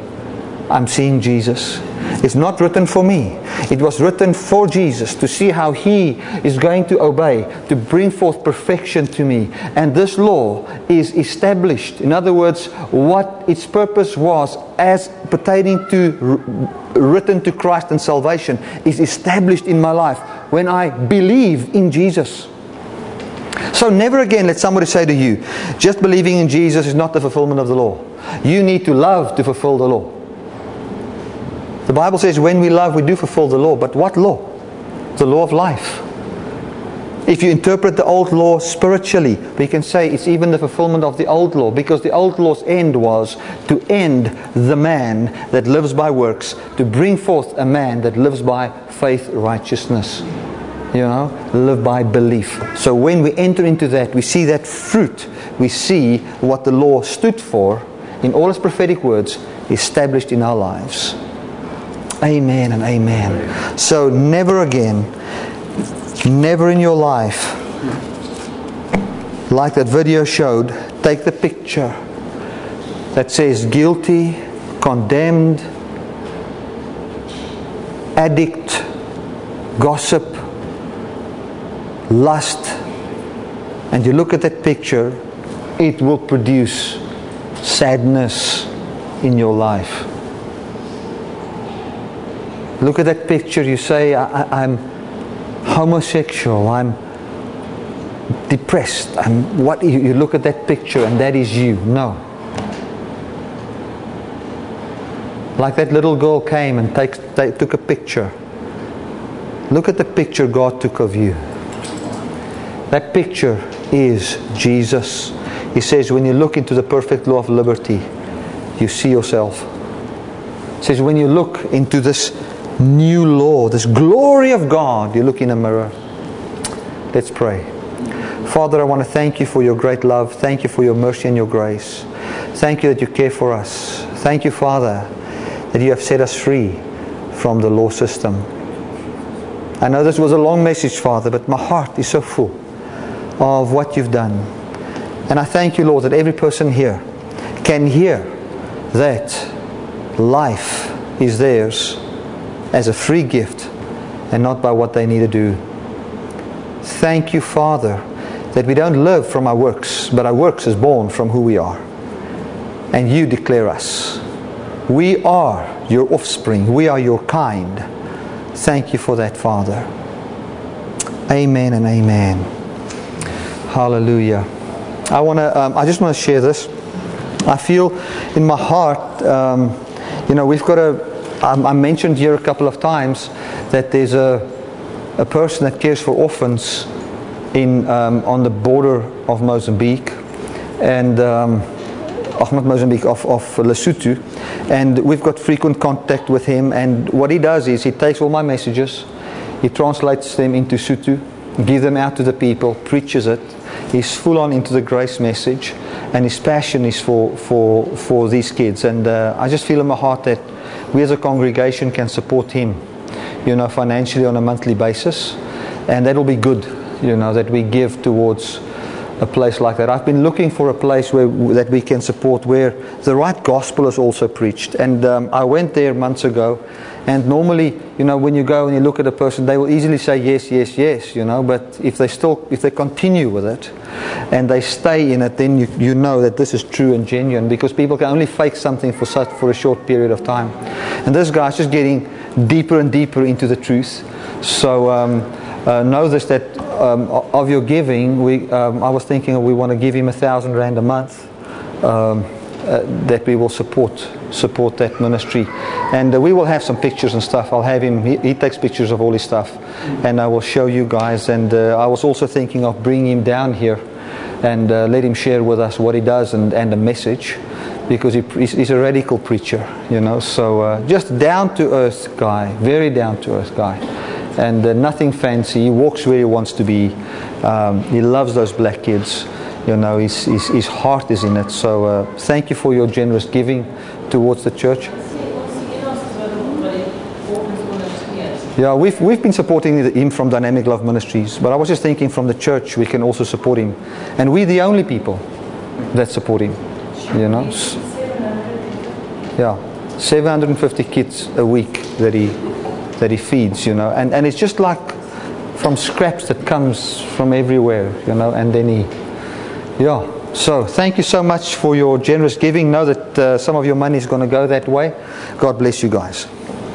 I'm seeing Jesus. It's not written for me. It was written for Jesus to see how he is going to obey, to bring forth perfection to me. And this law is established. In other words, what its purpose was as pertaining to written to Christ and salvation is established in my life when I believe in Jesus. So never again let somebody say to you, just believing in Jesus is not the fulfillment of the law. You need to love to fulfill the law. The Bible says when we love, we do fulfill the law. But what law? The law of life. If you interpret the old law spiritually, we can say it's even the fulfillment of the old law because the old law's end was to end the man that lives by works, to bring forth a man that lives by faith, righteousness. You know, live by belief. So when we enter into that, we see that fruit. We see what the law stood for in all its prophetic words established in our lives. Amen and amen. So never again Never in your life, like that video showed, take the picture that says guilty, condemned, addict, gossip, lust, and you look at that picture, it will produce sadness in your life. Look at that picture, you say, I, am homosexual, I'm depressed, I'm what you, you look at that picture and that is you. No. Like that little girl came and take, take, took a picture. Look at the picture God took of you. That picture is Jesus. He says, when you look into the perfect law of liberty, you see yourself. He says, when you look into this new law, this glory of God, you look in a mirror. Let's pray. Father, I want to thank you for your great love. Thank you for your mercy and your grace. Thank you that you care for us. Thank you, Father, that you have set us free from the law system. I know this was a long message, Father, but my heart is so full of what you've done. And I thank you, Lord, that every person here can hear that life is theirs as a free gift and not by what they need to do. Thank you, Father, that we don't live from our works, but our works is born from who we are. And you declare us. We are your offspring. We are your kind. Thank you for that, Father. Amen and amen. Hallelujah. I want to. Um, I just want to share this. I feel in my heart. Um, you know, we've got a I mentioned here a couple of times that there's a, a person that cares for orphans in, um, on the border of Mozambique and um, not Mozambique, of, of Lesotho. And we've got frequent contact with him. And what he does is he takes all my messages, he translates them into Sotho, gives them out to the people, preaches it. He's full on into the grace message, and his passion is for, for, for these kids. And uh, I just feel in my heart that we as a congregation can support him, you know, financially on a monthly basis, and that'll be good, you know, that we give towards a place like that. I've been looking for a place where that we can support where the right gospel is also preached. And um, I went there months ago, and normally, you know, when you go and you look at a person, they will easily say yes, yes, yes, you know. But if they still, if they continue with it, and they stay in it, then you, you know that this is true and genuine because people can only fake something for such for a short period of time. And this guy's just getting deeper and deeper into the truth. So. Um, uh, know this that um, of your giving, we, um, I was thinking we want to give him a thousand rand a month um, uh, that we will support support that ministry, and uh, we will have some pictures and stuff. I'll have him. He, he, takes pictures of all his stuff, and I will show you guys. And uh, I was also thinking of bringing him down here and uh, let him share with us what he does and, and the message because he, he's, he's, a radical preacher, you know. So uh, just down to earth guy, very down to earth guy and uh, nothing fancy. He walks where he wants to be. Um, he loves those black kids. You know, his, his, his heart is in it. So uh, thank you for your generous giving towards the church. Yeah, we've, we've been supporting him from Dynamic Love Ministries, but I was just thinking from the church we can also support him. And we're the only people that support him, you know. Yeah, 750 kids a week that he that he feeds, you know. And, and it's just like from scraps that comes from everywhere, you know, and then he, yeah. So thank you so much for your generous giving. Know that uh, some of your money is going to go that way. God bless you guys.